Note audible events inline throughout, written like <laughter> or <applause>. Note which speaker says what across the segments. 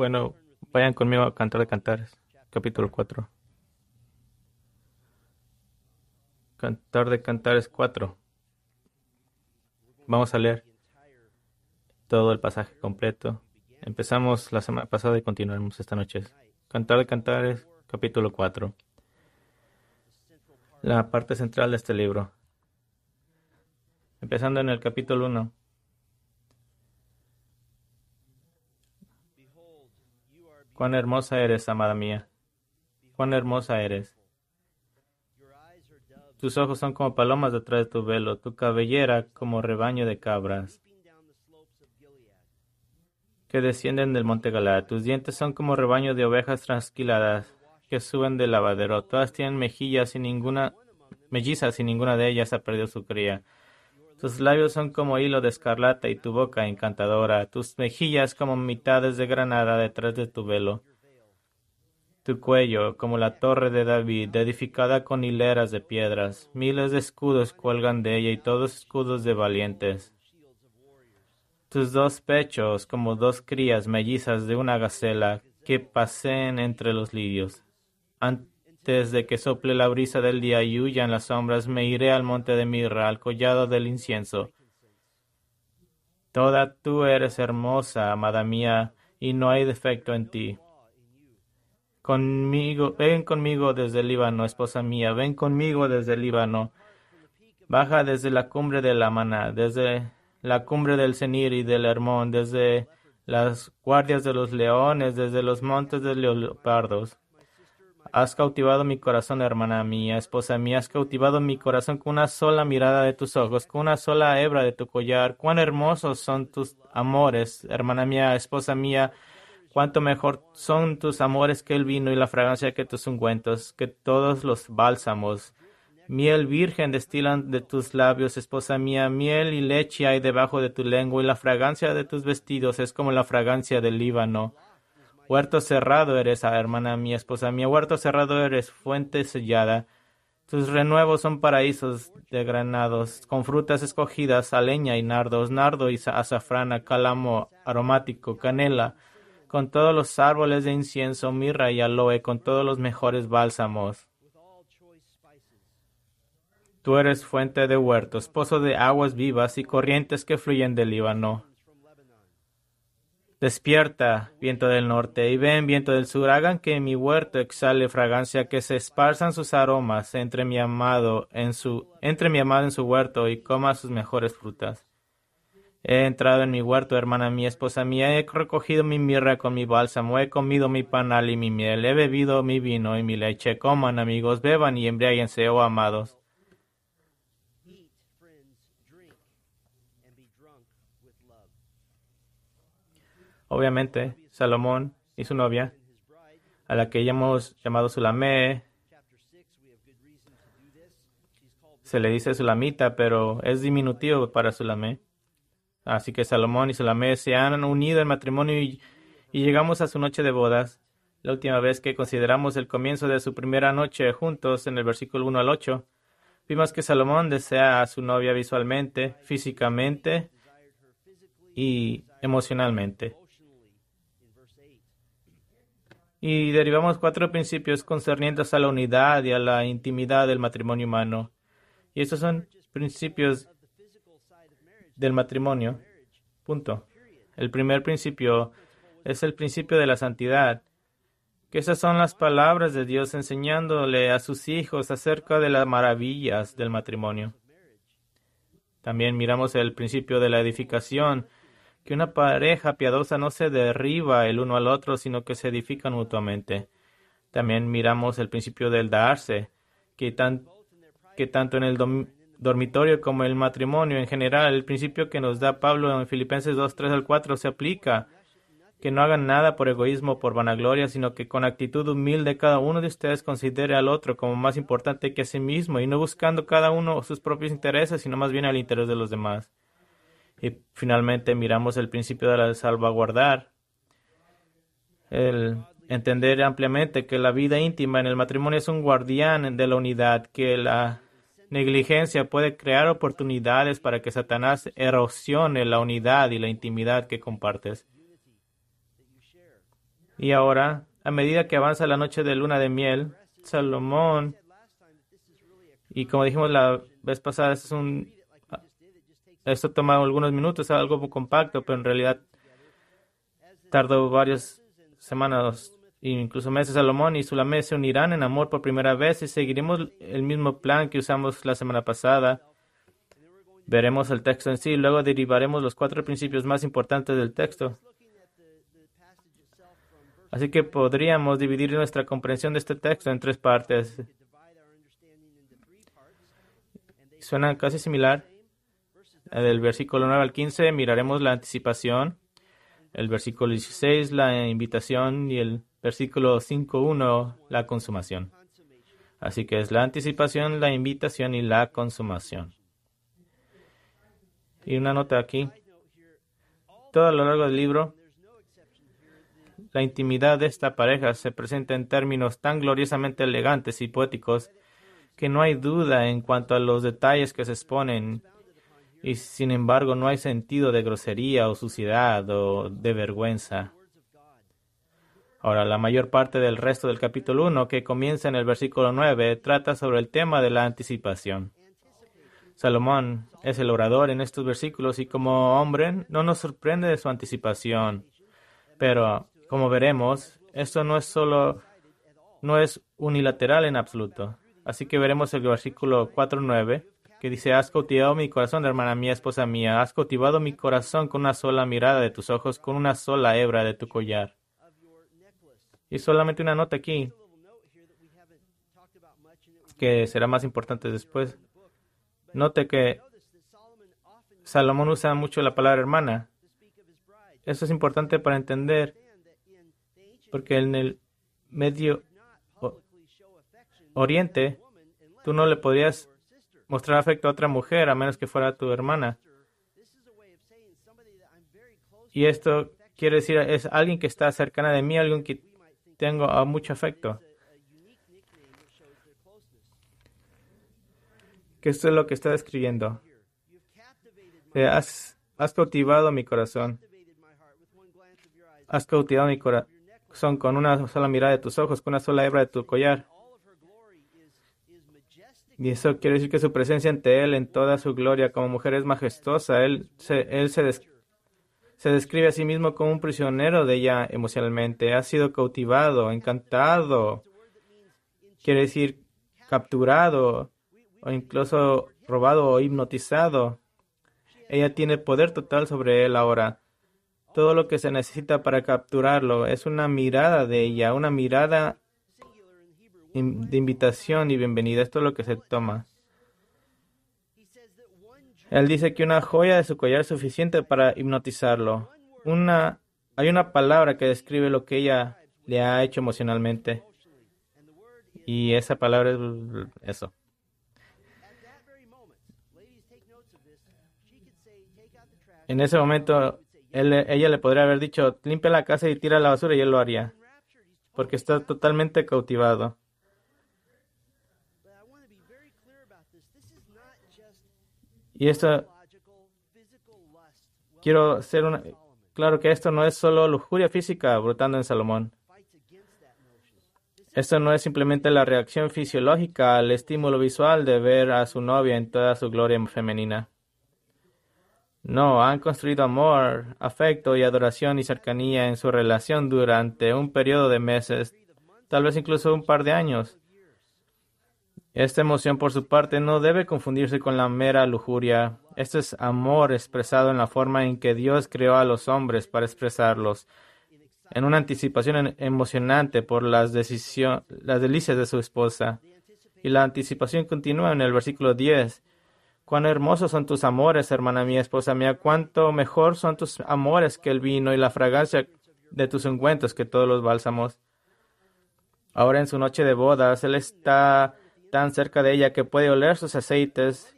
Speaker 1: Bueno, vayan conmigo a Cantar de Cantares, capítulo 4. Cantar de Cantares 4. Vamos a leer todo el pasaje completo. Empezamos la semana pasada y continuaremos esta noche. Cantar de Cantares, capítulo 4. La parte central de este libro. Empezando en el capítulo 1. Cuán hermosa eres, amada mía. Cuán hermosa eres. Tus ojos son como palomas detrás de tu velo, tu cabellera como rebaño de cabras que descienden del monte Galá. Tus dientes son como rebaño de ovejas trasquiladas que suben del lavadero. Todas tienen mejillas y ninguna mellizas y ninguna de ellas ha perdido su cría. Tus labios son como hilo de escarlata y tu boca encantadora, tus mejillas como mitades de granada detrás de tu velo. Tu cuello como la torre de David, edificada con hileras de piedras. Miles de escudos cuelgan de ella y todos escudos de valientes. Tus dos pechos como dos crías mellizas de una gacela que paseen entre los lirios. De que sople la brisa del día y huyan las sombras, me iré al monte de mirra, al collado del incienso. Toda tú eres hermosa, amada mía, y no hay defecto en ti. Conmigo, ven conmigo desde el Líbano, esposa mía, ven conmigo desde el Líbano. Baja desde la cumbre de la Maná, desde la cumbre del Senir y del Hermón, desde las guardias de los leones, desde los montes de leopardos. Has cautivado mi corazón, hermana mía, esposa mía, has cautivado mi corazón con una sola mirada de tus ojos, con una sola hebra de tu collar. Cuán hermosos son tus amores, hermana mía, esposa mía, cuánto mejor son tus amores que el vino y la fragancia que tus ungüentos, que todos los bálsamos. Miel virgen destilan de tus labios, esposa mía, miel y leche hay debajo de tu lengua, y la fragancia de tus vestidos es como la fragancia del Líbano. Huerto cerrado eres, ah, hermana mía, esposa mía, huerto cerrado eres, fuente sellada. Tus renuevos son paraísos de granados, con frutas escogidas, aleña y nardos, nardo y azafrana, cálamo aromático, canela, con todos los árboles de incienso, mirra y aloe, con todos los mejores bálsamos. Tú eres fuente de huertos, pozo de aguas vivas y corrientes que fluyen del Líbano. Despierta, viento del norte, y ven, viento del sur, hagan que mi huerto exhale fragancia, que se esparzan sus aromas entre mi amado en su, entre mi amado en su huerto y coma sus mejores frutas. He entrado en mi huerto, hermana mía, esposa mía, he recogido mi mirra con mi bálsamo, he comido mi panal y mi miel, he bebido mi vino y mi leche. Coman, amigos, beban y embriáguense, oh amados. Obviamente, Salomón y su novia, a la que hemos llamado Sulamé, se le dice Sulamita, pero es diminutivo para Sulamé. Así que Salomón y Sulamé se han unido en matrimonio y, y llegamos a su noche de bodas. La última vez que consideramos el comienzo de su primera noche juntos, en el versículo 1 al 8, vimos que Salomón desea a su novia visualmente, físicamente y emocionalmente. Y derivamos cuatro principios concernientes a la unidad y a la intimidad del matrimonio humano. Y estos son principios del matrimonio. Punto. El primer principio es el principio de la santidad. Que esas son las palabras de Dios enseñándole a sus hijos acerca de las maravillas del matrimonio. También miramos el principio de la edificación que una pareja piadosa no se derriba el uno al otro, sino que se edifican mutuamente. También miramos el principio del darse, que, que tanto en el dormitorio como en el matrimonio en general, el principio que nos da Pablo en Filipenses 2, 3 al 4 se aplica, que no hagan nada por egoísmo o por vanagloria, sino que con actitud humilde cada uno de ustedes considere al otro como más importante que a sí mismo y no buscando cada uno sus propios intereses, sino más bien al interés de los demás. Y finalmente miramos el principio de la salvaguardar, el entender ampliamente que la vida íntima en el matrimonio es un guardián de la unidad, que la negligencia puede crear oportunidades para que Satanás erosione la unidad y la intimidad que compartes. Y ahora, a medida que avanza la noche de luna de miel, Salomón, y como dijimos la vez pasada, es un, esto toma algunos minutos, algo muy compacto, pero en realidad tardó varias semanas incluso meses. Salomón y Sulamé se unirán en amor por primera vez y seguiremos el mismo plan que usamos la semana pasada. Veremos el texto en sí, luego derivaremos los cuatro principios más importantes del texto. Así que podríamos dividir nuestra comprensión de este texto en tres partes. Suena casi similar. Del versículo 9 al 15 miraremos la anticipación. El versículo 16 la invitación y el versículo 5.1 la consumación. Así que es la anticipación, la invitación y la consumación. Y una nota aquí. Todo a lo largo del libro la intimidad de esta pareja se presenta en términos tan gloriosamente elegantes y poéticos que no hay duda en cuanto a los detalles que se exponen y sin embargo no hay sentido de grosería o suciedad o de vergüenza. Ahora, la mayor parte del resto del capítulo 1, que comienza en el versículo 9, trata sobre el tema de la anticipación. Salomón es el orador en estos versículos y como hombre no nos sorprende de su anticipación. Pero como veremos, esto no es solo, no es unilateral en absoluto. Así que veremos el versículo 4.9 que dice, has cautivado mi corazón, hermana mía, esposa mía, has cautivado mi corazón con una sola mirada de tus ojos, con una sola hebra de tu collar. Y solamente una nota aquí, que será más importante después. Note que Salomón usa mucho la palabra hermana. Eso es importante para entender porque en el Medio Oriente tú no le podrías mostrar afecto a otra mujer a menos que fuera tu hermana. Y esto quiere decir es alguien que está cercana de mí, alguien que tengo mucho afecto. Que esto es lo que está describiendo. Eh, has, has cautivado mi corazón. Has cautivado mi corazón con una sola mirada de tus ojos, con una sola hebra de tu collar. Y eso quiere decir que su presencia ante Él en toda su gloria como mujer es majestuosa. Él se, se describe a sí mismo como un prisionero de ella emocionalmente. Ha sido cautivado, encantado. Quiere decir capturado o incluso robado o hipnotizado. Ella tiene poder total sobre él ahora todo lo que se necesita para capturarlo. Es una mirada de ella, una mirada de invitación y bienvenida. Esto es lo que se toma. Él dice que una joya de su collar es suficiente para hipnotizarlo. Una, hay una palabra que describe lo que ella le ha hecho emocionalmente. Y esa palabra es eso. En ese momento ella le podría haber dicho, limpia la casa y tira la basura y él lo haría, porque está totalmente cautivado. Y esto, quiero ser una, claro que esto no es solo lujuria física brotando en Salomón. Esto no es simplemente la reacción fisiológica al estímulo visual de ver a su novia en toda su gloria femenina. No, han construido amor, afecto y adoración y cercanía en su relación durante un periodo de meses, tal vez incluso un par de años. Esta emoción por su parte no debe confundirse con la mera lujuria. Esto es amor expresado en la forma en que Dios creó a los hombres para expresarlos, en una anticipación emocionante por las, las delicias de su esposa. Y la anticipación continúa en el versículo 10 Cuán hermosos son tus amores, hermana mía, esposa mía, cuánto mejor son tus amores que el vino y la fragancia de tus ungüentos que todos los bálsamos. Ahora en su noche de bodas, él está tan cerca de ella que puede oler sus aceites.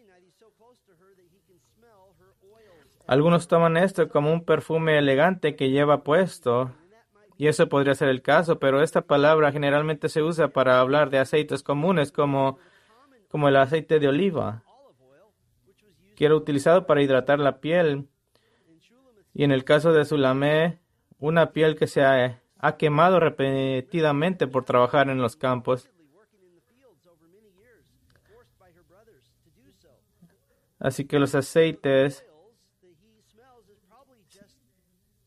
Speaker 1: Algunos toman esto como un perfume elegante que lleva puesto, y eso podría ser el caso, pero esta palabra generalmente se usa para hablar de aceites comunes como, como el aceite de oliva que era utilizado para hidratar la piel. Y en el caso de Sulamé, una piel que se ha quemado repetidamente por trabajar en los campos. Así que los aceites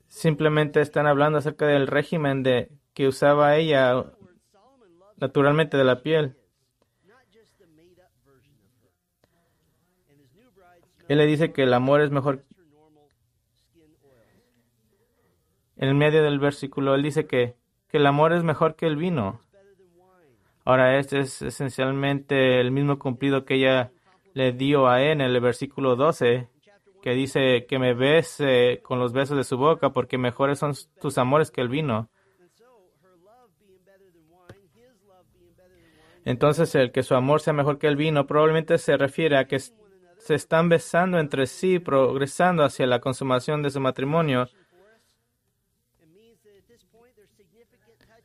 Speaker 1: simplemente están hablando acerca del régimen de que usaba ella naturalmente de la piel. Él le dice que el amor es mejor. En el medio del versículo, él dice que, que el amor es mejor que el vino. Ahora, este es esencialmente el mismo cumplido que ella le dio a él en el versículo 12, que dice que me bese con los besos de su boca, porque mejores son tus amores que el vino. Entonces, el que su amor sea mejor que el vino probablemente se refiere a que se están besando entre sí, progresando hacia la consumación de su matrimonio.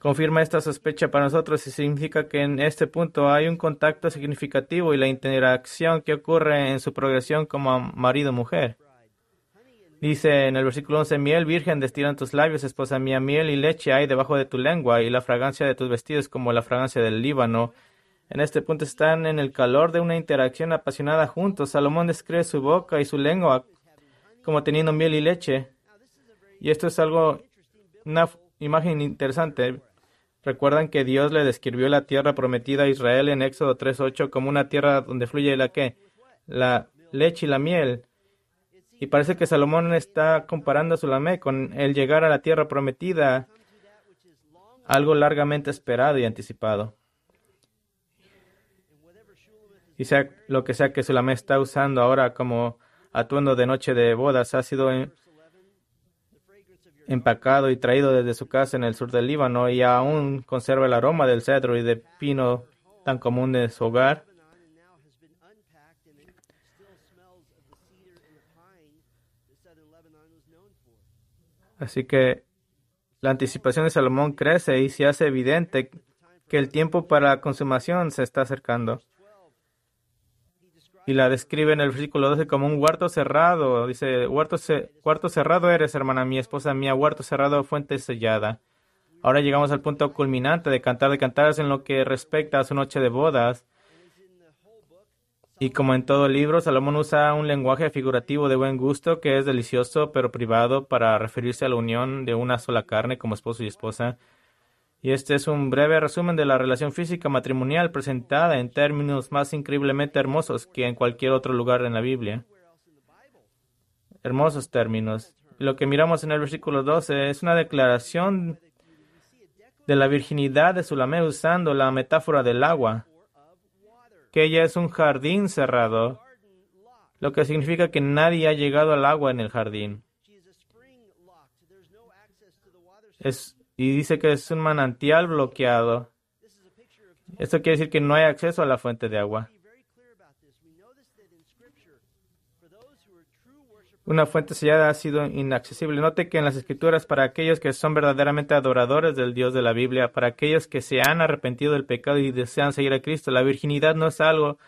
Speaker 1: Confirma esta sospecha para nosotros y significa que en este punto hay un contacto significativo y la interacción que ocurre en su progresión como marido-mujer. Dice en el versículo 11, miel virgen destilan tus labios, esposa mía, miel y leche hay debajo de tu lengua, y la fragancia de tus vestidos como la fragancia del Líbano. En este punto están en el calor de una interacción apasionada juntos. Salomón describe su boca y su lengua como teniendo miel y leche. Y esto es algo, una imagen interesante. Recuerdan que Dios le describió la tierra prometida a Israel en Éxodo 3.8 como una tierra donde fluye la que la leche y la miel. Y parece que Salomón está comparando a Sulamé con el llegar a la tierra prometida, algo largamente esperado y anticipado. y sea lo que sea que Sulamé está usando ahora como atuendo de noche de bodas ha sido empacado y traído desde su casa en el sur del Líbano y aún conserva el aroma del cedro y de pino tan común de su hogar. Así que la anticipación de Salomón crece y se hace evidente que el tiempo para la consumación se está acercando y la describe en el versículo 12 como un huerto cerrado. Dice, huerto, huerto cerrado eres, hermana mía, esposa mía, huerto cerrado, fuente sellada. Ahora llegamos al punto culminante de cantar de cantares en lo que respecta a su noche de bodas. Y como en todo libro, Salomón usa un lenguaje figurativo de buen gusto que es delicioso pero privado para referirse a la unión de una sola carne como esposo y esposa. Y este es un breve resumen de la relación física matrimonial presentada en términos más increíblemente hermosos que en cualquier otro lugar en la Biblia. Hermosos términos. Lo que miramos en el versículo 12 es una declaración de la virginidad de Sulamé usando la metáfora del agua, que ella es un jardín cerrado, lo que significa que nadie ha llegado al agua en el jardín. Es y dice que es un manantial bloqueado. Esto quiere decir que no hay acceso a la fuente de agua. Una fuente sellada ha sido inaccesible. Note que en las escrituras, para aquellos que son verdaderamente adoradores del Dios de la Biblia, para aquellos que se han arrepentido del pecado y desean seguir a Cristo, la virginidad no es algo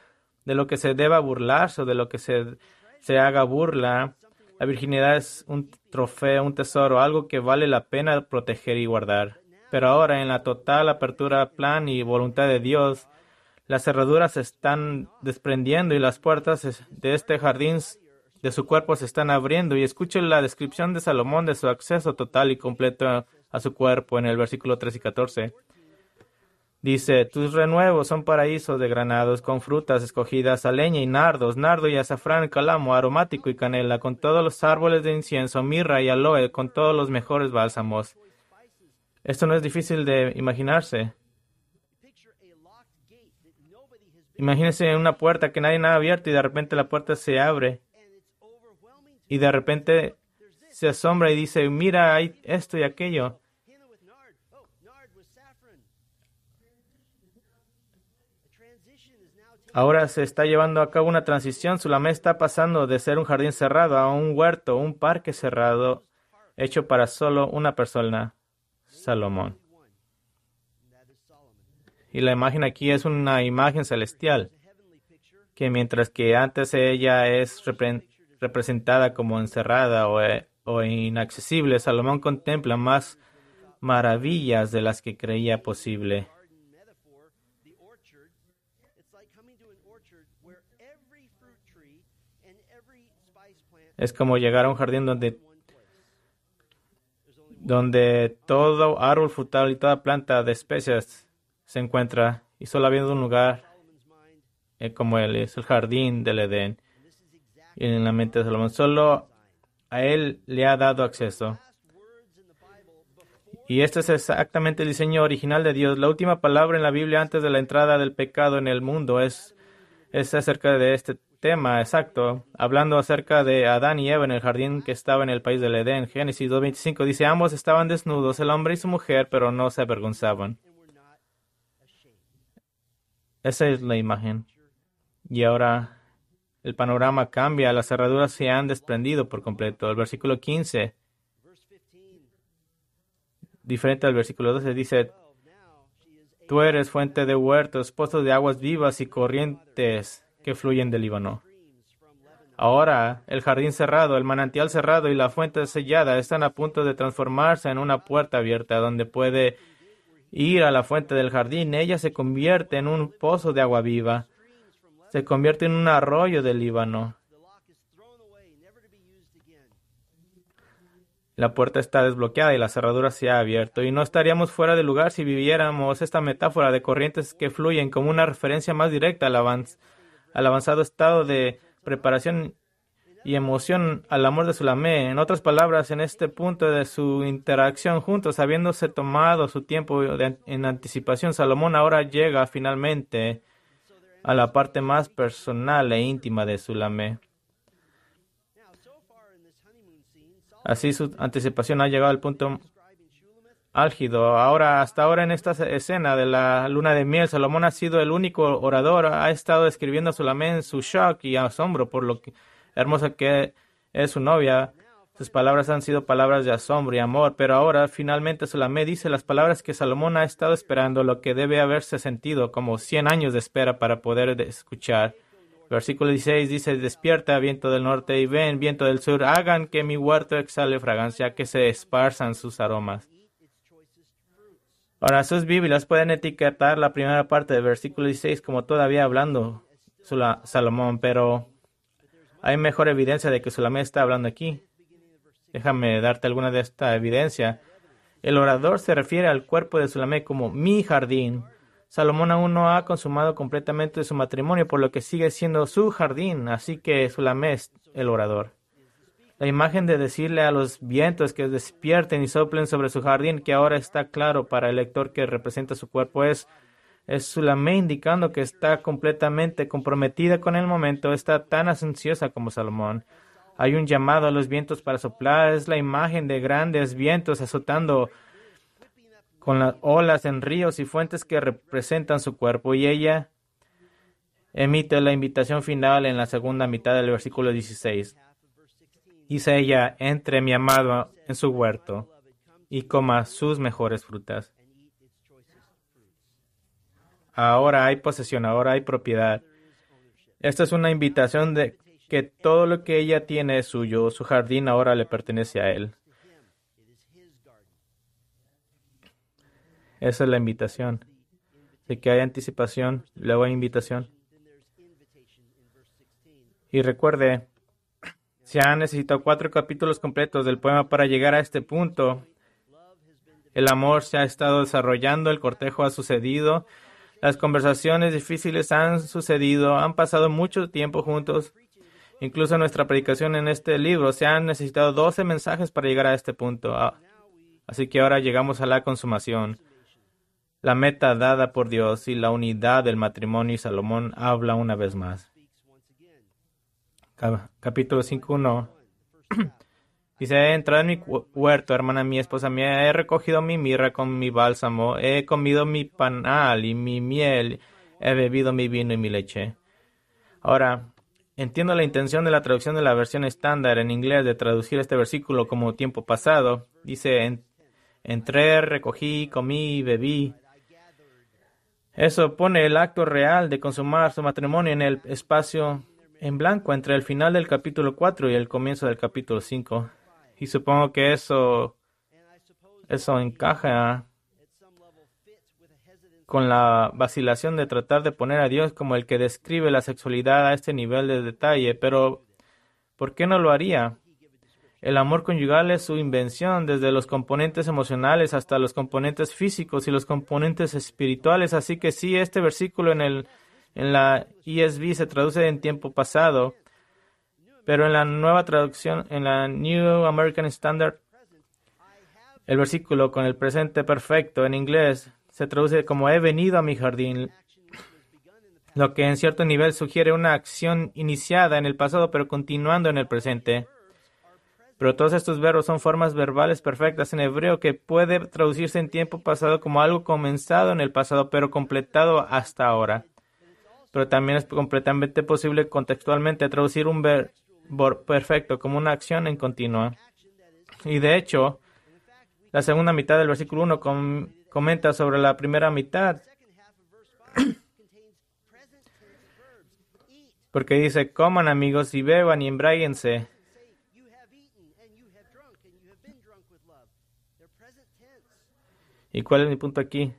Speaker 1: de lo que se deba burlarse o de lo que se, se haga burla. La virginidad es un trofeo, un tesoro, algo que vale la pena proteger y guardar. Pero ahora, en la total apertura, plan y voluntad de Dios, las cerraduras se están desprendiendo y las puertas de este jardín de su cuerpo se están abriendo. Y escuche la descripción de Salomón de su acceso total y completo a su cuerpo en el versículo 3 y 14. Dice, tus renuevos son paraísos de granados con frutas escogidas a leña y nardos, nardo y azafrán, calamo, aromático y canela, con todos los árboles de incienso, mirra y aloe, con todos los mejores bálsamos. Esto no es difícil de imaginarse. Imagínese una puerta que nadie ha abierto y de repente la puerta se abre y de repente se asombra y dice, mira, hay esto y aquello. Ahora se está llevando a cabo una transición. Sulamé está pasando de ser un jardín cerrado a un huerto, un parque cerrado, hecho para solo una persona, Salomón. Y la imagen aquí es una imagen celestial, que mientras que antes ella es representada como encerrada o, o inaccesible, Salomón contempla más maravillas de las que creía posible. Es como llegar a un jardín donde, donde todo árbol frutal y toda planta de especias se encuentra y solo habiendo un lugar eh, como él, es el jardín del Edén. Y en la mente de Salomón solo a él le ha dado acceso. Y este es exactamente el diseño original de Dios. La última palabra en la Biblia antes de la entrada del pecado en el mundo es, es acerca de este tema exacto, hablando acerca de Adán y Eva en el jardín que estaba en el país del Edén. Génesis 2.25 dice, ambos estaban desnudos, el hombre y su mujer, pero no se avergonzaban. Esa es la imagen. Y ahora el panorama cambia, las cerraduras se han desprendido por completo. El versículo 15,
Speaker 2: Verse 15,
Speaker 1: diferente al versículo 12, dice,
Speaker 2: 12, now she is a
Speaker 1: Tú eres fuente de huertos, pozos de aguas vivas y corrientes que fluyen del Líbano. Ahora, el jardín cerrado, el manantial cerrado y la fuente sellada están a punto de transformarse en una puerta abierta donde puede ir a la fuente del jardín. Ella se convierte en un pozo de agua viva. Se convierte en un arroyo del Líbano. La puerta está desbloqueada y la cerradura se ha abierto. Y no estaríamos fuera de lugar si viviéramos esta metáfora de corrientes que fluyen como una referencia más directa al, avanz- al avanzado estado de preparación y emoción al amor de Sulamé. En otras palabras, en este punto de su interacción juntos, habiéndose tomado su tiempo en anticipación, Salomón ahora llega finalmente a la parte más personal e íntima de Sulamé. Así su anticipación ha llegado al punto álgido. Ahora, hasta ahora en esta escena de la luna de miel, Salomón ha sido el único orador. Ha estado escribiendo a Sulamé en su shock y asombro por lo que, hermosa que es su novia. Sus palabras han sido palabras de asombro y amor, pero ahora finalmente Sulamé dice las palabras que Salomón ha estado esperando, lo que debe haberse sentido como 100 años de espera para poder de- escuchar. Versículo 16 dice, despierta viento del norte y ven viento del sur, hagan que mi huerto exhale fragancia, que se esparzan sus aromas. Ahora sus Biblias pueden etiquetar la primera parte del versículo 16 como todavía hablando Salomón, pero hay mejor evidencia de que Sulamé está hablando aquí. Déjame darte alguna de esta evidencia. El orador se refiere al cuerpo de Sulamé como mi jardín. Salomón aún no ha consumado completamente su matrimonio, por lo que sigue siendo su jardín, así que Sulamé es el orador. La imagen de decirle a los vientos que despierten y soplen sobre su jardín, que ahora está claro para el lector que representa su cuerpo, es, es Sulamé indicando que está completamente comprometida con el momento, está tan ansiosa como Salomón. Hay un llamado a los vientos para soplar, es la imagen de grandes vientos azotando con las olas en ríos y fuentes que representan su cuerpo, y ella emite la invitación final en la segunda mitad del versículo 16. Dice ella, entre mi amado en su huerto y coma sus mejores frutas. Ahora hay posesión, ahora hay propiedad. Esta es una invitación de que todo lo que ella tiene es suyo, su jardín ahora le pertenece a él. Esa es la invitación. De que hay anticipación, luego hay invitación. Y recuerde, se han necesitado cuatro capítulos completos del poema para llegar a este punto. El amor se ha estado desarrollando, el cortejo ha sucedido, las conversaciones difíciles han sucedido, han pasado mucho tiempo juntos. Incluso nuestra predicación en este libro se han necesitado 12 mensajes para llegar a este punto. Ah, Así que ahora llegamos a la consumación. La meta dada por Dios y la unidad del matrimonio y Salomón habla una vez más. Cap- Capítulo 5.1 <clears throat> Dice, he entrado en mi huerto, hermana mía, esposa mía, he recogido mi mirra con mi bálsamo, he comido mi panal y mi miel, he bebido mi vino y mi leche. Ahora, entiendo la intención de la traducción de la versión estándar en inglés de traducir este versículo como tiempo pasado. Dice, "En- entré, recogí, comí bebí. Eso pone el acto real de consumar su matrimonio en el espacio en blanco entre el final del capítulo 4 y el comienzo del capítulo 5. Y supongo que eso Eso encaja con la vacilación de tratar de poner a Dios como el que describe la sexualidad a este nivel de detalle, pero ¿por qué no lo haría? El amor conyugal es su invención, desde los componentes emocionales hasta los componentes físicos y los componentes espirituales. Así que sí, este versículo en, el, en la ESV se traduce en tiempo pasado, pero en la nueva traducción, en la New American Standard, el versículo con el presente perfecto en inglés se traduce como he venido a mi jardín, lo que en cierto nivel sugiere una acción iniciada en el pasado pero continuando en el presente. Pero todos estos verbos son formas verbales perfectas en hebreo que puede traducirse en tiempo pasado como algo comenzado en el pasado pero completado hasta ahora. Pero también es completamente posible contextualmente traducir un verbo perfecto como una acción en continua. Y de hecho, la segunda mitad del versículo 1 com comenta sobre la primera mitad
Speaker 2: second half of verse 5 contains present tense verbs. Eat,
Speaker 1: porque dice, coman amigos y beban y embráguense. ¿Y cuál es mi punto aquí?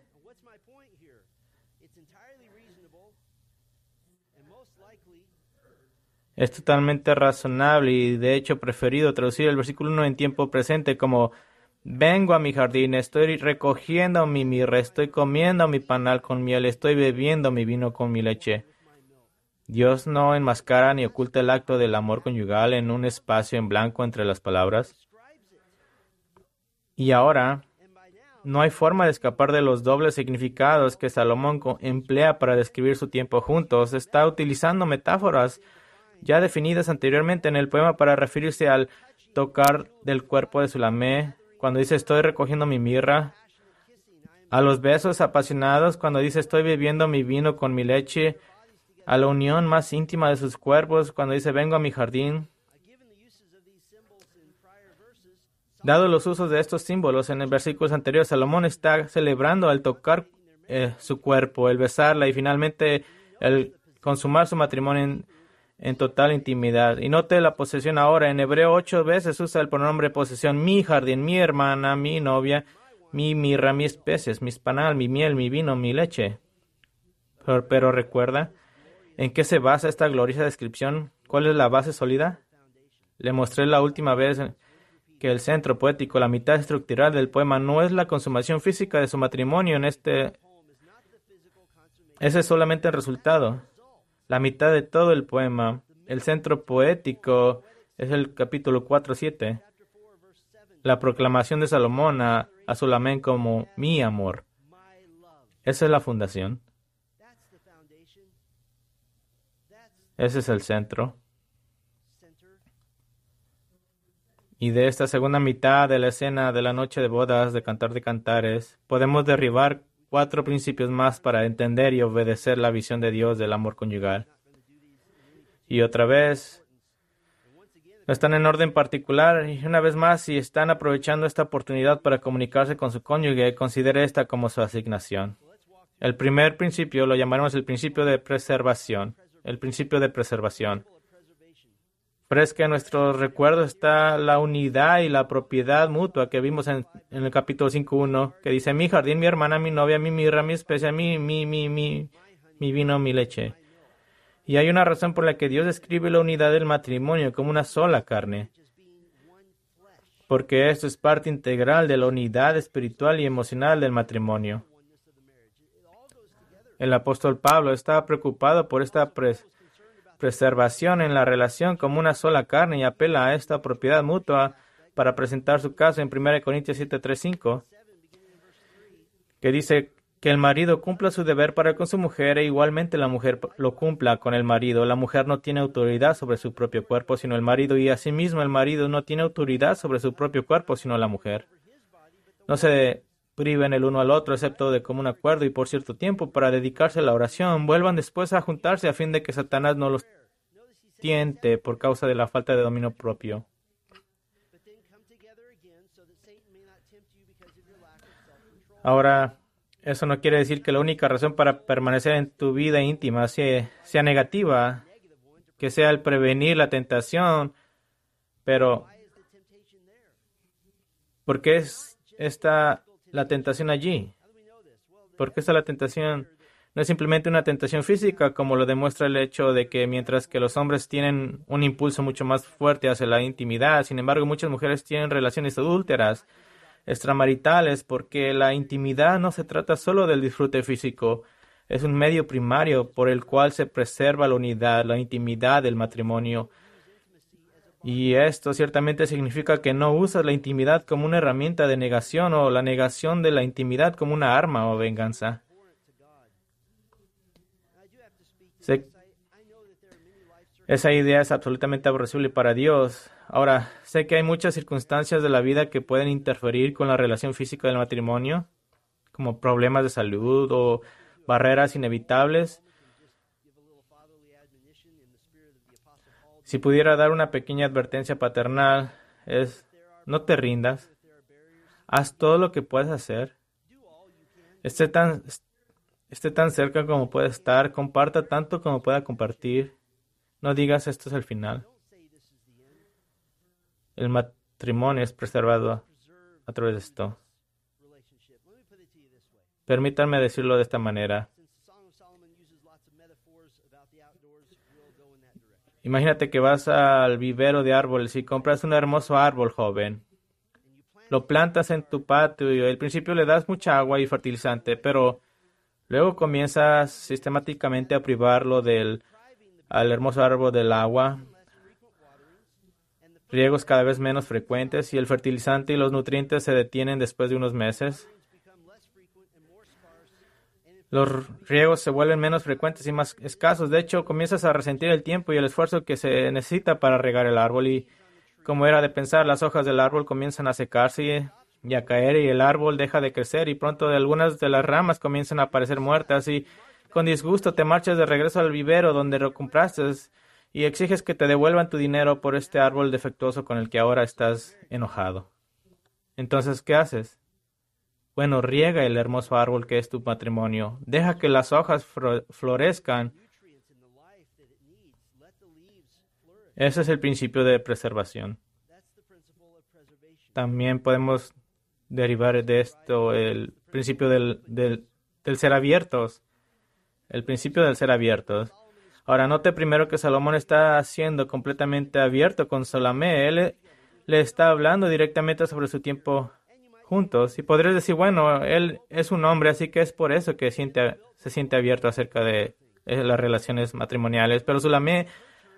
Speaker 1: Es totalmente razonable y de hecho preferido traducir el versículo 1 en tiempo presente como vengo a mi jardín, estoy recogiendo mi mirra, estoy comiendo mi panal con miel, estoy bebiendo mi vino con mi leche. Dios no enmascara ni oculta el acto del amor conyugal en un espacio en blanco entre las palabras. Y ahora, no hay forma de escapar de los dobles significados que Salomón emplea para describir su tiempo juntos. Está utilizando metáforas ya definidas anteriormente en el poema para referirse al tocar del cuerpo de Sulamé, cuando dice estoy recogiendo mi mirra, a los besos apasionados cuando dice estoy bebiendo mi vino con mi leche, a la unión más íntima de sus cuerpos cuando dice vengo a mi jardín. Dado los usos de estos símbolos en el versículos anteriores, Salomón está celebrando al tocar eh, su cuerpo, el besarla y finalmente el consumar su matrimonio en, en total intimidad. Y note la posesión ahora. En hebreo ocho veces usa el pronombre posesión. Mi jardín, mi hermana, mi novia, mi mirra, mis peces, mis panal, mi miel, mi vino, mi leche. Pero, pero recuerda, ¿en qué se basa esta gloriosa descripción? ¿Cuál es la base sólida? Le mostré la última vez que el centro poético, la mitad estructural del poema, no es la consumación física de su matrimonio en este. Ese es solamente el resultado. La mitad de todo el poema, el centro poético, es el capítulo 4-7. La proclamación de Salomón a, a Sulamén como mi amor. Esa es la fundación. Ese es el centro. Y de esta segunda mitad de la escena de la noche de bodas de Cantar de Cantares, podemos derribar cuatro principios más para entender y obedecer la visión de Dios del amor conyugal. Y otra vez, no están en orden particular y una vez más, si están aprovechando esta oportunidad para comunicarse con su cónyuge, considere esta como su asignación. El primer principio lo llamaremos el principio de preservación. El principio de preservación. Fresca en nuestros recuerdos está la unidad y la propiedad mutua que vimos en, en el capítulo 5.1, que dice mi jardín, mi hermana, mi novia, mi mirra, mi especia, mi, mi, mi, mi, mi vino, mi leche. Y hay una razón por la que Dios describe la unidad del matrimonio como una sola carne. Porque esto es parte integral de la unidad espiritual y emocional del matrimonio. El apóstol Pablo estaba preocupado por esta pres- preservación en la relación como una sola carne y apela a esta propiedad mutua para presentar su caso en 1 Corintios 7:35, que dice que el marido cumpla su deber para con su mujer e igualmente la mujer lo cumpla con el marido. La mujer no tiene autoridad sobre su propio cuerpo, sino el marido, y asimismo el marido no tiene autoridad sobre su propio cuerpo, sino la mujer. No se priven el uno al otro, excepto de común acuerdo y por cierto tiempo, para dedicarse a la oración. Vuelvan después a juntarse a fin de que Satanás no los tiente por causa de la falta de dominio propio. Ahora, eso no quiere decir que la única razón para permanecer en tu vida íntima sea, sea negativa, que sea el prevenir la tentación, pero? ¿por qué es está la tentación allí? ¿Por qué está la tentación? No es simplemente una tentación física, como lo demuestra el hecho de que mientras que los hombres tienen un impulso mucho más fuerte hacia la intimidad, sin embargo muchas mujeres tienen relaciones adúlteras, extramaritales, porque la intimidad no se trata solo del disfrute físico, es un medio primario por el cual se preserva la unidad, la intimidad del matrimonio. Y esto ciertamente significa que no usas la intimidad como una herramienta de negación o la negación de la intimidad como una arma o venganza. Esa idea es absolutamente aborrecible para Dios. Ahora, sé que hay muchas circunstancias de la vida que pueden interferir con la relación física del matrimonio, como problemas de salud o barreras inevitables. Si pudiera dar una pequeña advertencia paternal, es no te rindas. Haz todo lo que puedes hacer. Esté tan, esté tan cerca como pueda estar. Comparta tanto como pueda compartir. No digas esto es el final. El matrimonio es preservado a través de esto. Permítanme decirlo de esta manera. Imagínate que vas al vivero de árboles y compras un hermoso árbol joven. Lo plantas en tu patio y al principio le das mucha agua y fertilizante, pero luego comienzas sistemáticamente a privarlo del al hermoso árbol del agua, riegos cada vez menos frecuentes y el fertilizante y los nutrientes se detienen después de unos meses. Los riegos se vuelven menos frecuentes y más escasos. De hecho, comienzas a resentir el tiempo y el esfuerzo que se necesita para regar el árbol y, como era de pensar, las hojas del árbol comienzan a secarse y a caer y el árbol deja de crecer y pronto algunas de las ramas comienzan a aparecer muertas y con disgusto te marchas de regreso al vivero donde lo compraste y exiges que te devuelvan tu dinero por este árbol defectuoso con el que ahora estás enojado. Entonces, ¿qué haces? Bueno, riega el hermoso árbol que es tu matrimonio. Deja que las hojas florezcan. Ese es el principio de preservación. También podemos derivar de esto el principio del, del, ser abiertos. El principio del ser abiertos. Ahora, note primero que Salomón está siendo completamente abierto con Salomé. Él le está hablando directamente sobre su tiempo Y podrías decir, bueno, él es un hombre, así que es por eso que siente, se siente abierto acerca de eh, las relaciones matrimoniales. Pero Sulamé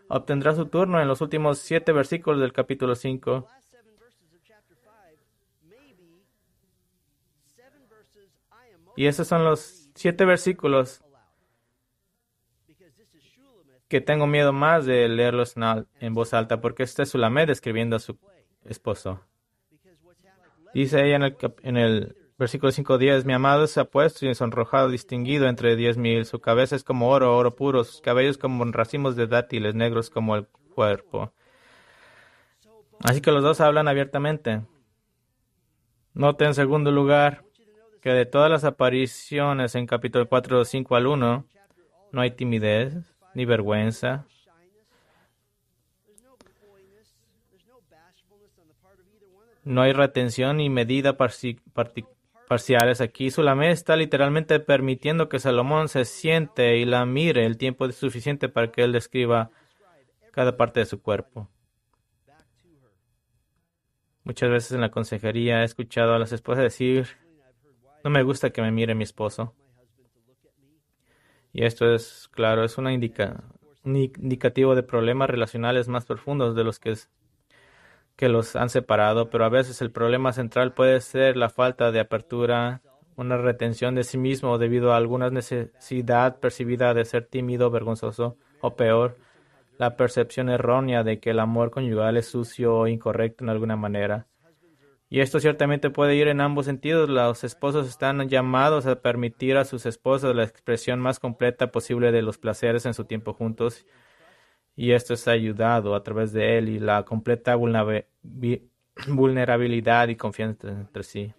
Speaker 1: obtendrá su turno en los últimos siete versículos del capítulo 5.
Speaker 2: Last seven verses of chapter 5, maybe seven verses I am most
Speaker 1: Y esos son los siete versículos que tengo miedo más de leerlos en, voz alta, porque este es Sulamé describiendo a su esposo. Dice ella en el, en el versículo 5.10, mi amado se ha puesto y sonrojado, distinguido entre diez mil, su cabeza es como oro, oro puro, sus cabellos como racimos de dátiles, negros como el cuerpo. Así que los dos hablan abiertamente. Note en segundo lugar que de todas las apariciones en capítulo 4, 5 al 1, no hay timidez ni vergüenza,
Speaker 2: No
Speaker 1: hay retención ni medida parciales aquí. Sulamé está literalmente permitiendo que Salomón se siente y la mire el tiempo suficiente para que él describa cada parte de su cuerpo. Muchas veces en la consejería he escuchado a las esposas decir, no me gusta que me mire mi esposo. Y esto es, claro, es una un indicativo de problemas relacionales más profundos de los que es- que los han separado, pero a veces el problema central puede ser la falta de apertura, una retención de sí mismo debido a alguna necesidad percibida de ser tímido, vergonzoso o peor, la percepción errónea de que el amor conyugal es sucio o incorrecto en alguna manera. Y esto ciertamente puede ir en ambos sentidos. Los esposos están llamados a permitir a sus esposas la expresión más completa posible de los placeres en su tiempo juntos y esto es ayudado a través de él y la completa vulnerabilidad y confianza entre sí.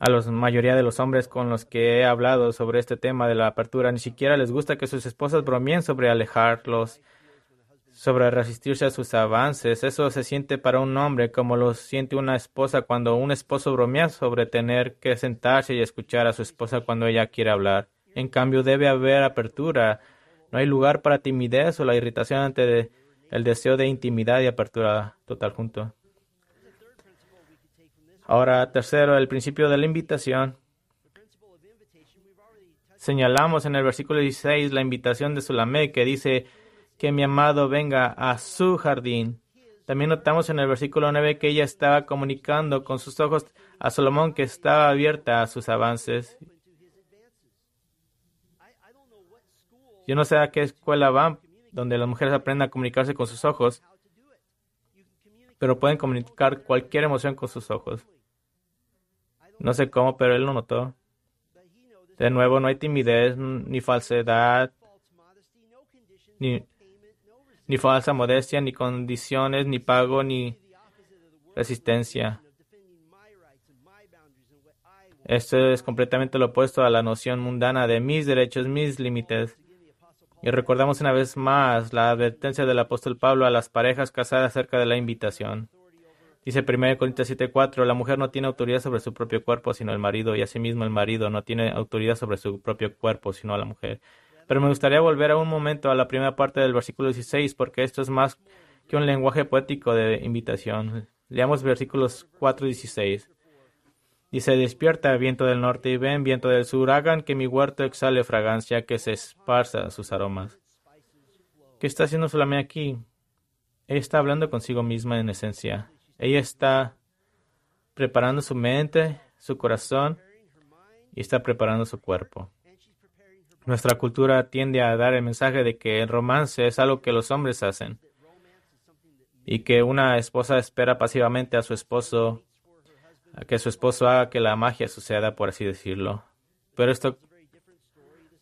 Speaker 1: A la mayoría de los hombres con los que he hablado sobre este tema de la apertura ni siquiera les gusta que sus esposas bromeen sobre alejarlos sobre resistirse a sus avances. Eso se siente para un hombre como lo siente una esposa cuando un esposo bromea sobre tener que sentarse y escuchar a su esposa cuando ella quiere hablar. En cambio, debe haber apertura. No hay lugar para timidez o la irritación ante el deseo de intimidad y apertura total junto. Ahora, tercero, el principio de la invitación. Señalamos en el versículo 16 la invitación de Sulamé que dice que mi amado venga a su jardín. También notamos en el versículo 9 que ella estaba comunicando con sus ojos a Salomón que estaba abierta a sus avances. Yo no sé a qué escuela van donde las mujeres aprenden a comunicarse con sus ojos, pero pueden comunicar cualquier emoción con sus ojos. No sé cómo, pero él lo notó. De nuevo, no hay timidez, ni falsedad, ni, ni falsa modestia, ni condiciones, ni pago, ni resistencia. Esto es completamente lo opuesto a la noción mundana de mis derechos, mis límites. Y recordamos una vez más la advertencia del apóstol Pablo a las parejas casadas acerca de la invitación. Dice 1 Corintios 7:4, la mujer no tiene autoridad sobre su propio cuerpo, sino el marido, y asimismo el marido no tiene autoridad sobre su propio cuerpo, sino la mujer. Pero me gustaría volver a un momento a la primera parte del versículo 16, porque esto es más que un lenguaje poético de invitación. Leamos versículos 4 y 16. Dice, despierta viento del norte y ven viento del sur, hagan que mi huerto exhale fragancia, que se esparza sus aromas. ¿Qué está haciendo solamente aquí? Ella está hablando consigo misma en esencia. Ella está preparando su mente, su corazón y está preparando su cuerpo. Nuestra cultura tiende a dar el mensaje de que el romance es algo que los hombres hacen y que una esposa espera pasivamente a su esposo que su esposo haga que la magia suceda, por así decirlo. Pero esto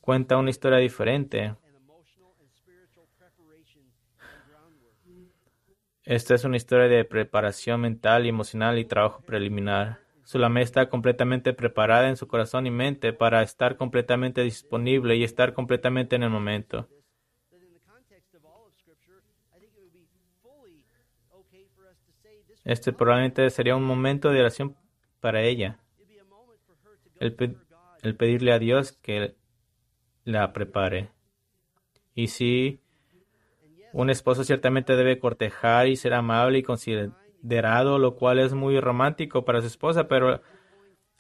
Speaker 1: cuenta una historia diferente. Esta es una historia de preparación mental emocional y trabajo preliminar. Sulamé está completamente preparada en su corazón y mente para estar completamente disponible y estar completamente en el momento. Este probablemente sería un momento de oración para ella. El, pedirle a Dios que la prepare. Y si un esposo ciertamente debe cortejar y ser amable y considerado, lo cual es muy romántico para su esposa, pero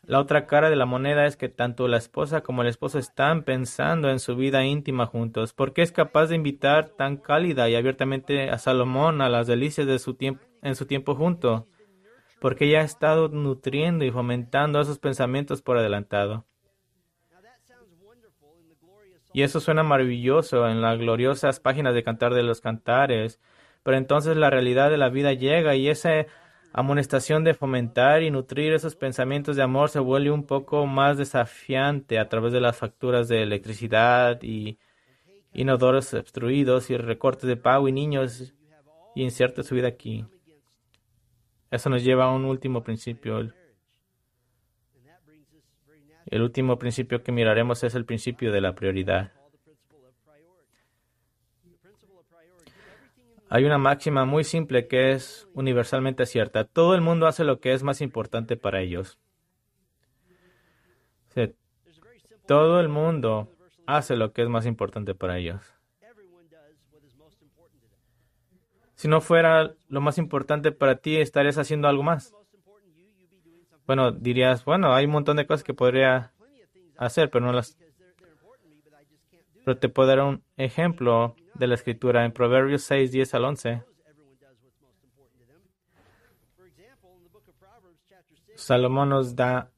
Speaker 1: la otra cara de la moneda es que tanto la esposa como el esposo están pensando en su vida íntima juntos, porque es capaz de invitar tan cálida y abiertamente a Salomón a las delicias de su en su tiempo junto, porque ella ha estado nutriendo y fomentando esos pensamientos por adelantado. Y eso suena maravilloso en las gloriosas páginas de Cantar de los Cantares, pero entonces la realidad de la vida llega y esa amonestación de fomentar y nutrir esos pensamientos de amor se vuelve un poco más desafiante a través de las facturas de electricidad y inodoros obstruidos y recortes de pago y niños y inserta su vida aquí. Eso nos lleva a un último principio. El último principio que miraremos es el principio de la prioridad. Hay una máxima muy simple que es universalmente cierta. Todo el mundo hace lo que es más importante para ellos. todo el mundo hace lo que es más importante para ellos. Si no fuera lo más importante para ti, estarías haciendo algo más. Bueno, dirías, bueno, hay un montón de cosas que podría hacer, pero no las... Pero te puedo dar un ejemplo de la escritura en Proverbios 6, 10 al 11. Salomón nos da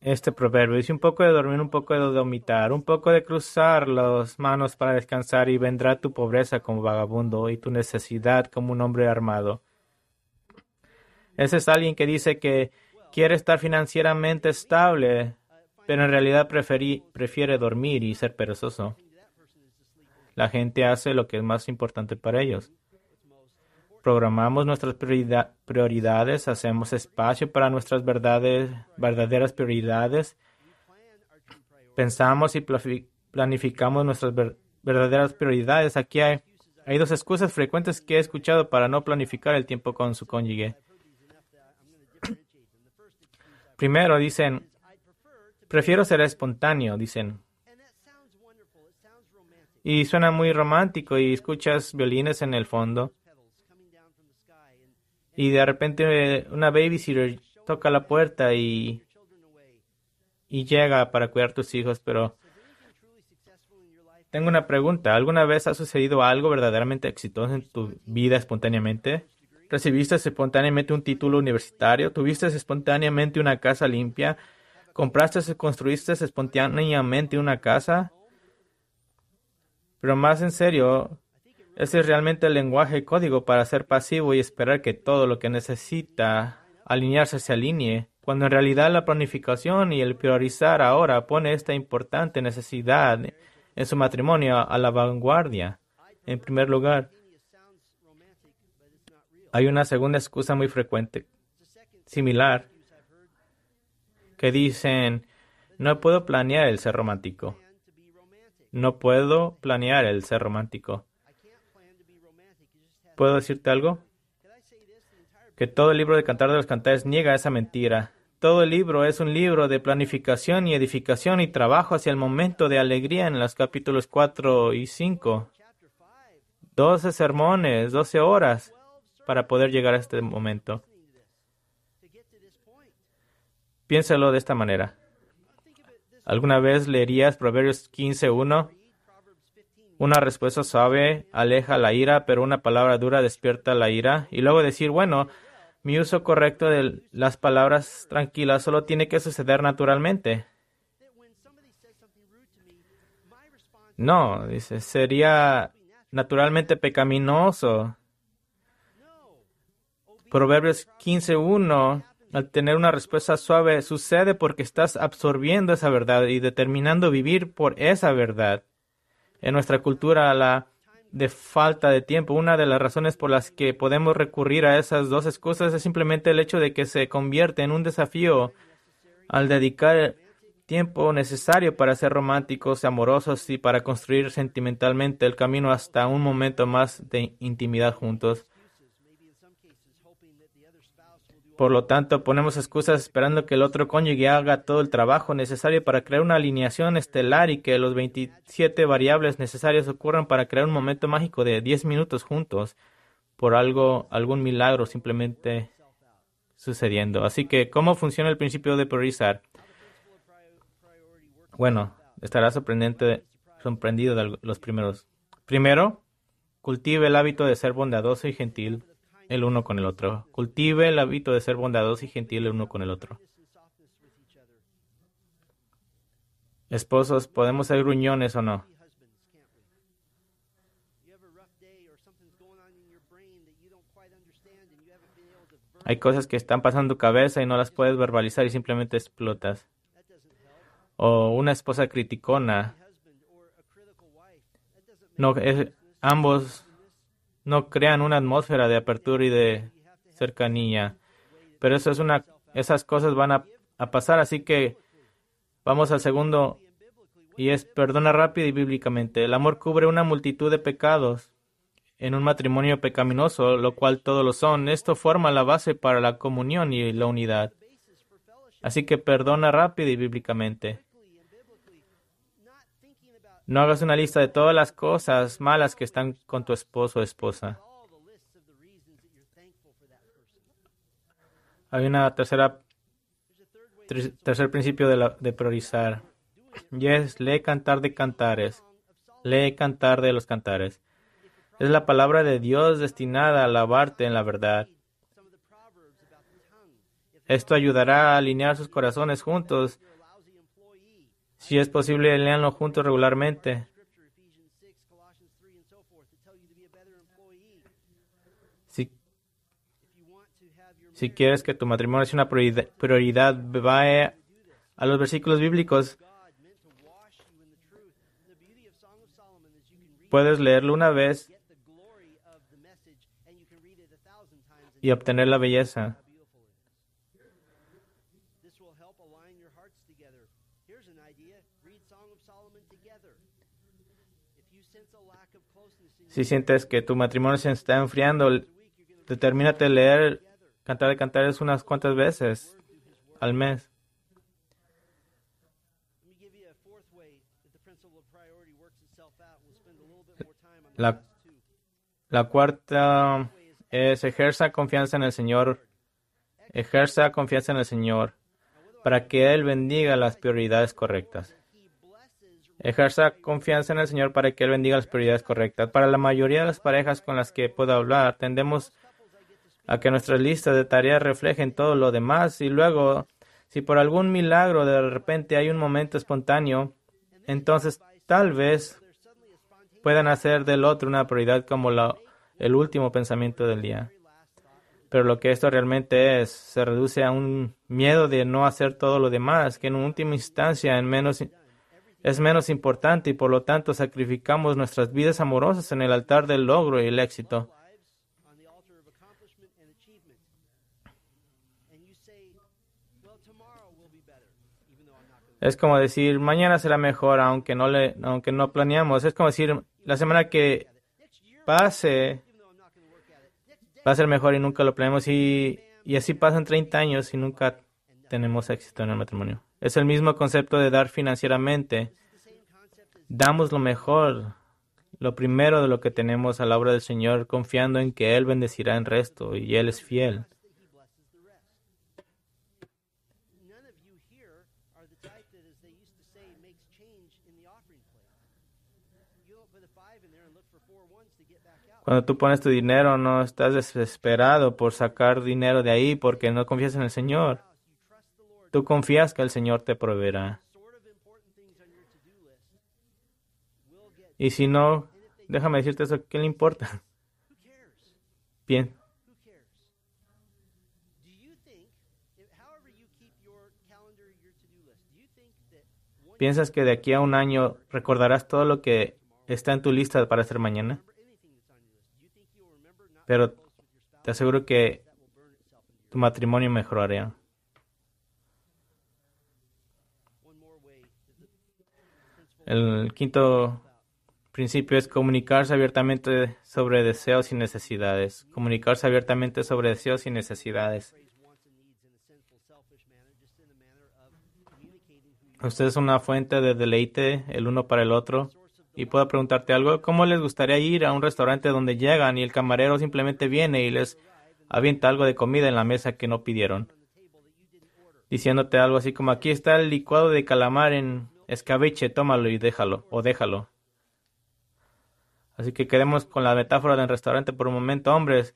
Speaker 1: este proverbio. Dice un poco de dormir, un poco de dormitar, un poco de cruzar las manos para descansar y vendrá tu pobreza como vagabundo y tu necesidad como un hombre armado. Ese es alguien que dice que quiere estar financieramente estable, pero en realidad prefiere dormir y ser perezoso. La gente hace lo que es más importante para ellos programamos nuestras prioridades, hacemos espacio para nuestras verdades, verdaderas prioridades, pensamos y planificamos nuestras verdaderas prioridades. Aquí hay, Hay dos excusas frecuentes que he escuchado para no planificar el tiempo con su cónyuge. Primero dicen, prefiero ser espontáneo, dicen. Y suena muy romántico y escuchas violines en el fondo. Y de repente una babysitter toca la puerta y, y llega para cuidar a tus hijos, pero tengo una pregunta. ¿Alguna vez ha sucedido algo verdaderamente exitoso en tu vida espontáneamente? ¿Recibiste espontáneamente un título universitario? ¿Tuviste espontáneamente una casa limpia? ¿Compraste y construiste espontáneamente una casa? Pero más en serio, ese es realmente el lenguaje código para ser pasivo y esperar que todo lo que necesita alinearse se alinee, cuando en realidad la planificación y el priorizar ahora pone esta importante necesidad en su matrimonio a la vanguardia. En primer lugar, hay una segunda excusa muy frecuente, similar, que dicen, no puedo planear el ser romántico. No puedo planear el ser romántico. ¿Puedo decirte algo? Que todo el libro de Cantar de los Cantares niega esa mentira. Todo el libro es un libro de planificación y edificación y trabajo hacia el momento de alegría en los capítulos 4 y 5. 12 sermones, 12 horas para poder llegar a este momento. Piénsalo de esta manera. ¿Alguna vez leerías Proverbios 15.1? Una respuesta suave aleja la ira, pero una palabra dura despierta la ira. Y luego decir, bueno, mi uso correcto de las palabras tranquilas solo tiene que suceder naturalmente. No, dice, sería naturalmente pecaminoso. Proverbios 15.1, al tener una respuesta suave, sucede porque estás absorbiendo esa verdad y determinando vivir por esa verdad. En nuestra cultura, la de falta de tiempo. Una de las razones por las que podemos recurrir a esas dos excusas es simplemente el hecho de que se convierte en un desafío al dedicar tiempo necesario para ser románticos, amorosos y para construir sentimentalmente el camino hasta un momento más de intimidad juntos. Por lo tanto, ponemos excusas esperando que el otro cónyuge haga todo el trabajo necesario para crear una alineación estelar y que los 27 variables necesarias ocurran para crear un momento mágico de 10 minutos juntos por algo, algún milagro simplemente sucediendo. Así que, ¿cómo funciona el principio de priorizar? Bueno, estará sorprendente, sorprendido de los primeros. Primero, cultive el hábito de ser bondadoso y gentil el uno con el otro. Cultive el hábito de ser bondadoso y gentil el uno con el otro. Esposos, ¿podemos ser gruñones o no? Hay cosas que están pasando tu cabeza y no las puedes verbalizar y simplemente explotas. O una esposa criticona. No, es, ambos no crean una atmósfera de apertura y de cercanía. Pero eso es una, esas cosas van a, a pasar, así que vamos al segundo y es perdona rápido y bíblicamente. El amor cubre una multitud de pecados en un matrimonio pecaminoso, lo cual todos lo son. Esto forma la base para la comunión y la unidad. Así que perdona rápido y bíblicamente. No hagas una lista de todas las cosas malas que están con tu esposo o esposa. Hay una tercera tercer principio de, de priorizar. Y es lee cantar de cantares. Lee cantar de los cantares. Es la palabra de Dios destinada a alabarte en la verdad. Esto ayudará a alinear sus corazones juntos si es posible, leanlo juntos regularmente. Si, quieres que tu matrimonio sea una prioridad, vaya a los versículos bíblicos. Puedes leerlo una vez y obtener la belleza. Si sientes que tu matrimonio se está enfriando, determínate a leer Cantar de Cantares unas cuantas veces al mes. La cuarta es ejerza confianza en el Señor. Ejerza confianza en el Señor para que Él bendiga las prioridades correctas. Ejerza confianza en el Señor para que Él bendiga las prioridades correctas. Para la mayoría de las parejas con las que puedo hablar, tendemos a que nuestras listas de tareas reflejen todo lo demás y luego, si por algún milagro de repente hay un momento espontáneo, entonces tal vez puedan hacer del otro una prioridad como el último pensamiento del día. Pero lo que esto realmente es, se reduce a un miedo de no hacer todo lo demás, que en última instancia en menos, es menos importante y por lo tanto sacrificamos nuestras vidas amorosas en el altar del logro y el éxito. Es como decir, mañana será mejor, aunque no, le, aunque no planeamos. Es como decir, la semana que pase va a ser mejor y nunca lo planeamos. Y, y así pasan 30 años y nunca tenemos éxito en el matrimonio. Es el mismo concepto de dar financieramente. Damos lo mejor, lo primero de lo que tenemos a la obra del Señor, confiando en que Él bendecirá el resto y Él es fiel. Cuando tú pones tu dinero, no estás desesperado por sacar dinero de ahí porque no confías en el Señor. Tú confías que el Señor te proveerá. Y si no, déjame decirte eso, ¿qué le importa? Bien, ¿piensas que de aquí a un año recordarás todo lo que está en tu lista para hacer mañana? Pero te aseguro que tu matrimonio mejorará. El quinto principio es comunicarse abiertamente sobre deseos y necesidades. Comunicarse abiertamente sobre deseos y necesidades. Usted es una fuente de deleite el uno para el otro. Y puedo preguntarte algo. ¿Cómo les gustaría ir a un restaurante donde llegan y el camarero simplemente viene y les avienta algo de comida en la mesa que no pidieron? Diciéndote algo así como aquí está el licuado de calamar en escabeche, tómalo y déjalo, o déjalo. Así que quedemos con la metáfora del restaurante por un momento, hombres.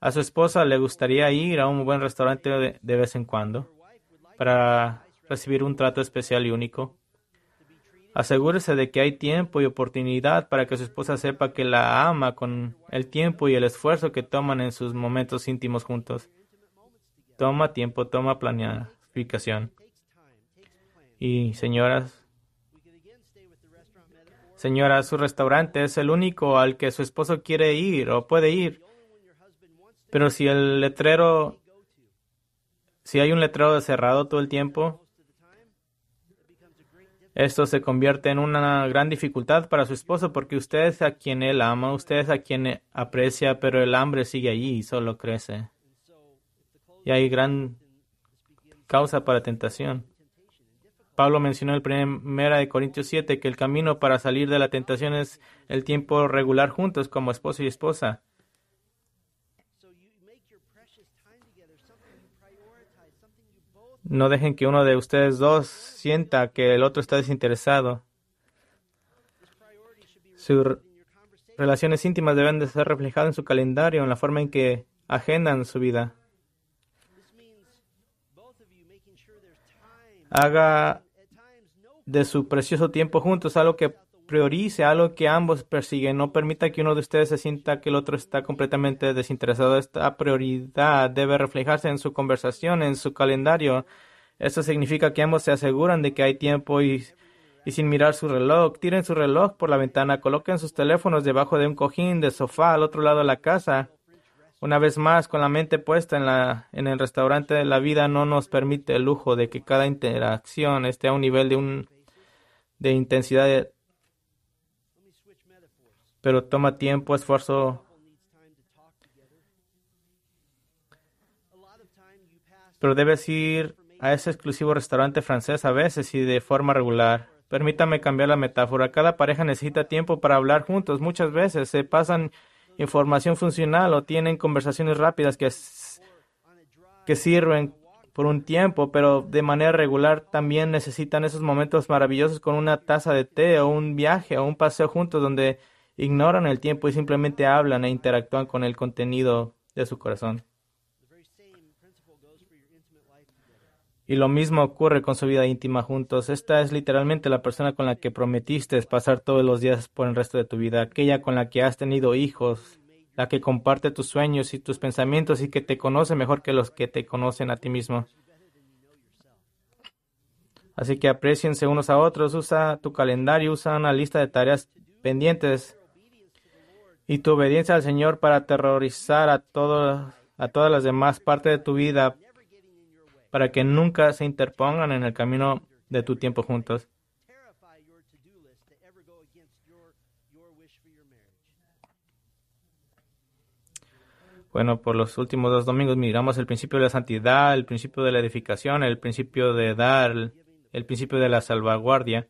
Speaker 1: A su esposa le gustaría ir a un buen restaurante de, de vez en cuando para recibir un trato especial y único. Asegúrese de que hay tiempo y oportunidad para que su esposa sepa que la ama con el tiempo y el esfuerzo que toman en sus momentos íntimos juntos. Toma tiempo, toma planificación.
Speaker 2: Restaurant metaphor.
Speaker 1: señora, su restaurante es el único al que su esposo quiere ir o puede ir. Pero si el letrero, si hay un letrero cerrado todo el tiempo, esto se convierte en una gran dificultad para su esposo porque usted es a quien él ama, usted es a quien aprecia, pero el hambre sigue allí y solo crece. Y hay gran causa para tentación. Pablo mencionó en 1 de Corintios 7 que el camino para salir de la tentación es el tiempo regular juntos como esposo y esposa. No dejen que uno de ustedes dos sienta que el otro está desinteresado. Sus re- relaciones íntimas deben de ser reflejadas en su calendario, en la forma en que agendan su vida. Haga de su precioso tiempo juntos algo que priorice, algo que ambos persiguen. No permita que uno de ustedes se sienta que el otro está completamente desinteresado. Esta prioridad debe reflejarse en su conversación, en su calendario. Esto significa que ambos se aseguran de que hay tiempo y, y sin mirar su reloj, tiren su reloj por la ventana, coloquen sus teléfonos debajo de un cojín de sofá al otro lado de la casa. Una vez más, con la mente puesta en, la, en el restaurante, la vida no nos permite el lujo de que cada interacción esté a un nivel de, un, de intensidad pero toma tiempo, esfuerzo. Pero debes ir a ese exclusivo restaurante francés a veces y de forma regular. Permítame cambiar la metáfora. Cada pareja necesita tiempo para hablar juntos. Muchas veces se pasan información funcional o tienen conversaciones rápidas que, que sirven por un tiempo, pero de manera regular también necesitan esos momentos maravillosos con una taza de té o un viaje o un paseo juntos donde ignoran el tiempo y simplemente hablan e interactúan con el contenido de su corazón. Y lo mismo ocurre con su vida íntima juntos. Esta es literalmente la persona con la que prometiste pasar todos los días por el resto de tu vida, aquella con la que has tenido hijos, la que comparte tus sueños y tus pensamientos y que te conoce mejor que los que te conocen a ti mismo. Así que apreciense unos a otros, usa tu calendario, usa una lista de tareas pendientes y tu obediencia al Señor para aterrorizar a, a todas las demás partes de tu vida para que nunca se interpongan en el camino de tu tiempo juntos. Bueno, por los últimos dos domingos miramos el principio de la santidad, el principio de la edificación, el principio de dar, el principio de la salvaguardia,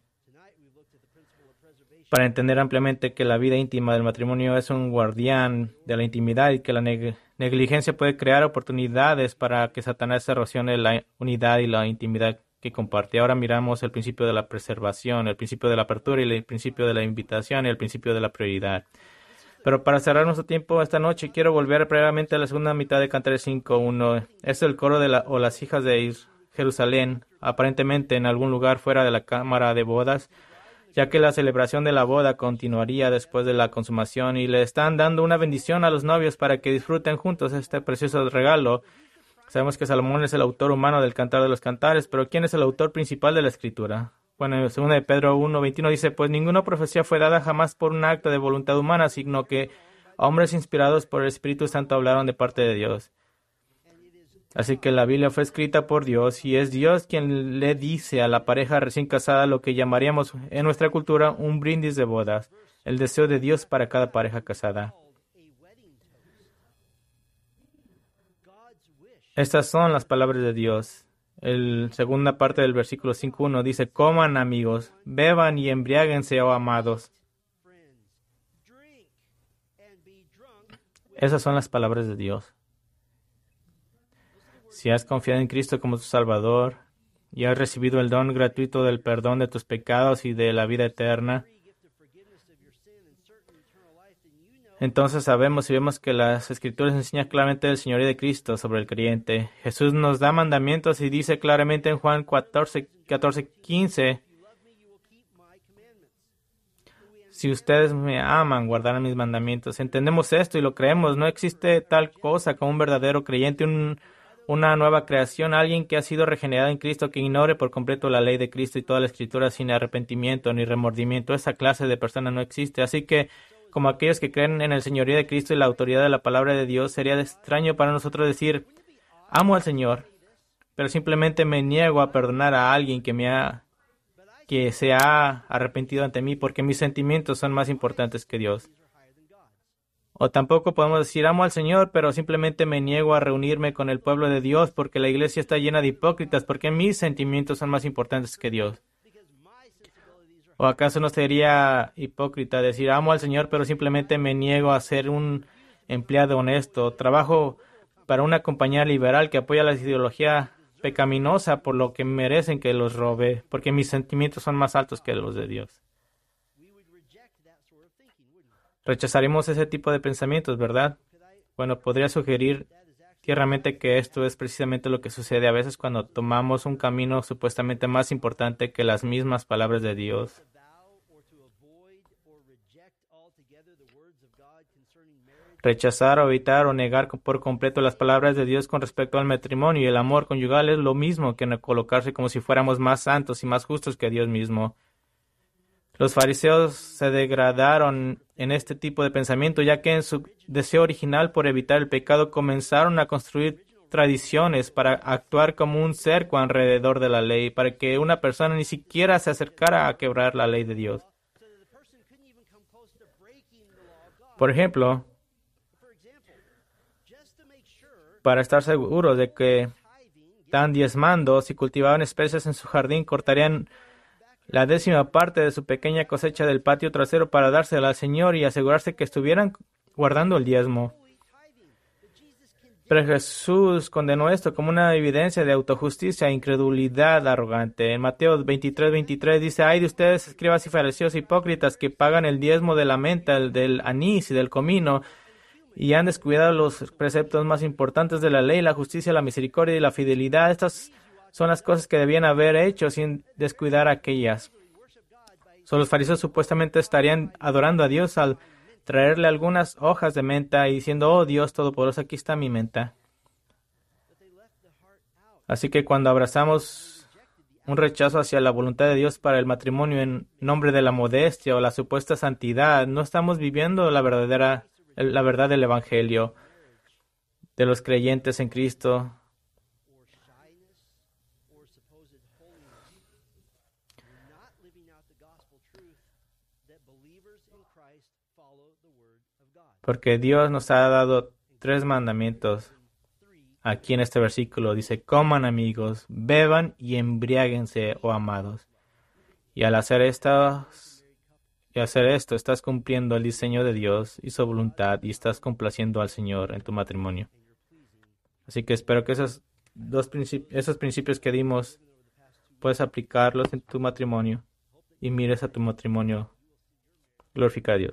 Speaker 1: para entender ampliamente que la vida íntima del matrimonio es un guardián de la intimidad y que la negligencia puede crear oportunidades para que Satanás erosione la unidad y la intimidad que comparte. Ahora miramos el principio de la preservación, el principio de la apertura y el principio de la invitación y el principio de la prioridad. Pero para cerrar nuestro tiempo esta noche, quiero volver brevemente a la segunda mitad de Cantares 5.1. Es el coro de la, o las hijas de Jerusalén, aparentemente en algún lugar fuera de la cámara de bodas, ya que la celebración de la boda continuaría después de la consumación y le están dando una bendición a los novios para que disfruten juntos este precioso regalo. Sabemos que Salomón es el autor humano del Cantar de los Cantares, pero ¿quién es el autor principal de la escritura? Bueno, según de Pedro 1.21 dice, pues ninguna profecía fue dada jamás por un acto de voluntad humana, sino que hombres inspirados por el Espíritu Santo hablaron de parte de Dios. Así que la Biblia fue escrita por Dios y es Dios quien le dice a la pareja recién casada lo que llamaríamos en nuestra cultura un brindis de bodas, el deseo de Dios para cada pareja casada. Estas son las palabras de Dios. La segunda parte del versículo 5.1 dice, coman amigos, beban y embriáguense, oh amados. Esas son las palabras de Dios. Si has confiado en Cristo como tu Salvador y has recibido el don gratuito del perdón de tus pecados y de la vida eterna, entonces sabemos y vemos que las Escrituras enseñan claramente el Señorío de Cristo sobre el creyente. Jesús nos da mandamientos y dice claramente en Juan 14, 14 15, si ustedes me aman, guardarán mis mandamientos. Entendemos esto y lo creemos. No existe tal cosa como un verdadero creyente, un una nueva creación, alguien que ha sido regenerado en Cristo, que ignore por completo la ley de Cristo y toda la escritura sin arrepentimiento ni remordimiento. Esa clase de persona no existe. Así que, como aquellos que creen en el señorío de Cristo y la autoridad de la palabra de Dios, sería extraño para nosotros decir, amo al Señor, pero simplemente me niego a perdonar a alguien que me ha que se ha arrepentido ante mí porque mis sentimientos son más importantes que Dios. O tampoco podemos decir amo al Señor, pero simplemente me niego a reunirme con el pueblo de Dios porque la iglesia está llena de hipócritas, porque mis sentimientos son más importantes que Dios. ¿O acaso no sería hipócrita decir amo al Señor, pero simplemente me niego a ser un empleado honesto? Trabajo para una compañía liberal que apoya la ideología pecaminosa por lo que merecen que los robe, porque mis sentimientos son más altos que los de Dios. Rechazaremos ese tipo de pensamientos, ¿verdad? Bueno, podría sugerir tierramente que esto es precisamente lo que sucede a veces cuando tomamos un camino supuestamente más importante que las mismas palabras de Dios. Rechazar o evitar o negar por completo las palabras de Dios con respecto al matrimonio y el amor conyugal es lo mismo que colocarse como si fuéramos más santos y más justos que Dios mismo. Los fariseos se degradaron en este tipo de pensamiento, ya que en su deseo original por evitar el pecado comenzaron a construir tradiciones para actuar como un cerco alrededor de la ley, para que una persona ni siquiera se acercara a quebrar la ley de Dios. Por ejemplo, para estar seguros de que están diezmando, si cultivaban especies en su jardín, cortarían la décima parte de su pequeña cosecha del patio trasero para dársela al Señor y asegurarse que estuvieran guardando el diezmo. Pero Jesús condenó esto como una evidencia de autojusticia e incredulidad arrogante. En Mateo 23, 23 dice, ay de ustedes, escribas y fariseos hipócritas, que pagan el diezmo de la menta, el del anís y del comino, y han descuidado los preceptos más importantes de la ley, la justicia, la misericordia y la fidelidad. Estas son las cosas que debían haber hecho sin descuidar aquellas. So, los fariseos supuestamente estarían adorando a Dios al traerle algunas hojas de menta y diciendo, oh Dios Todopoderoso, aquí está mi menta. Así que cuando abrazamos un rechazo hacia la voluntad de Dios para el matrimonio en nombre de la modestia o la supuesta santidad, no estamos viviendo la verdadera la verdad del evangelio de los creyentes en Cristo. Porque Dios nos ha dado tres mandamientos aquí en este versículo. Dice, coman amigos, beban y embriáguense, oh amados. Y al hacer esto, y hacer esto, estás cumpliendo el diseño de Dios y su voluntad y estás complaciendo al Señor en tu matrimonio. Así que espero que esos dos principios, esos principios que dimos puedes aplicarlos en tu matrimonio y mires a tu matrimonio. Glorifica a Dios.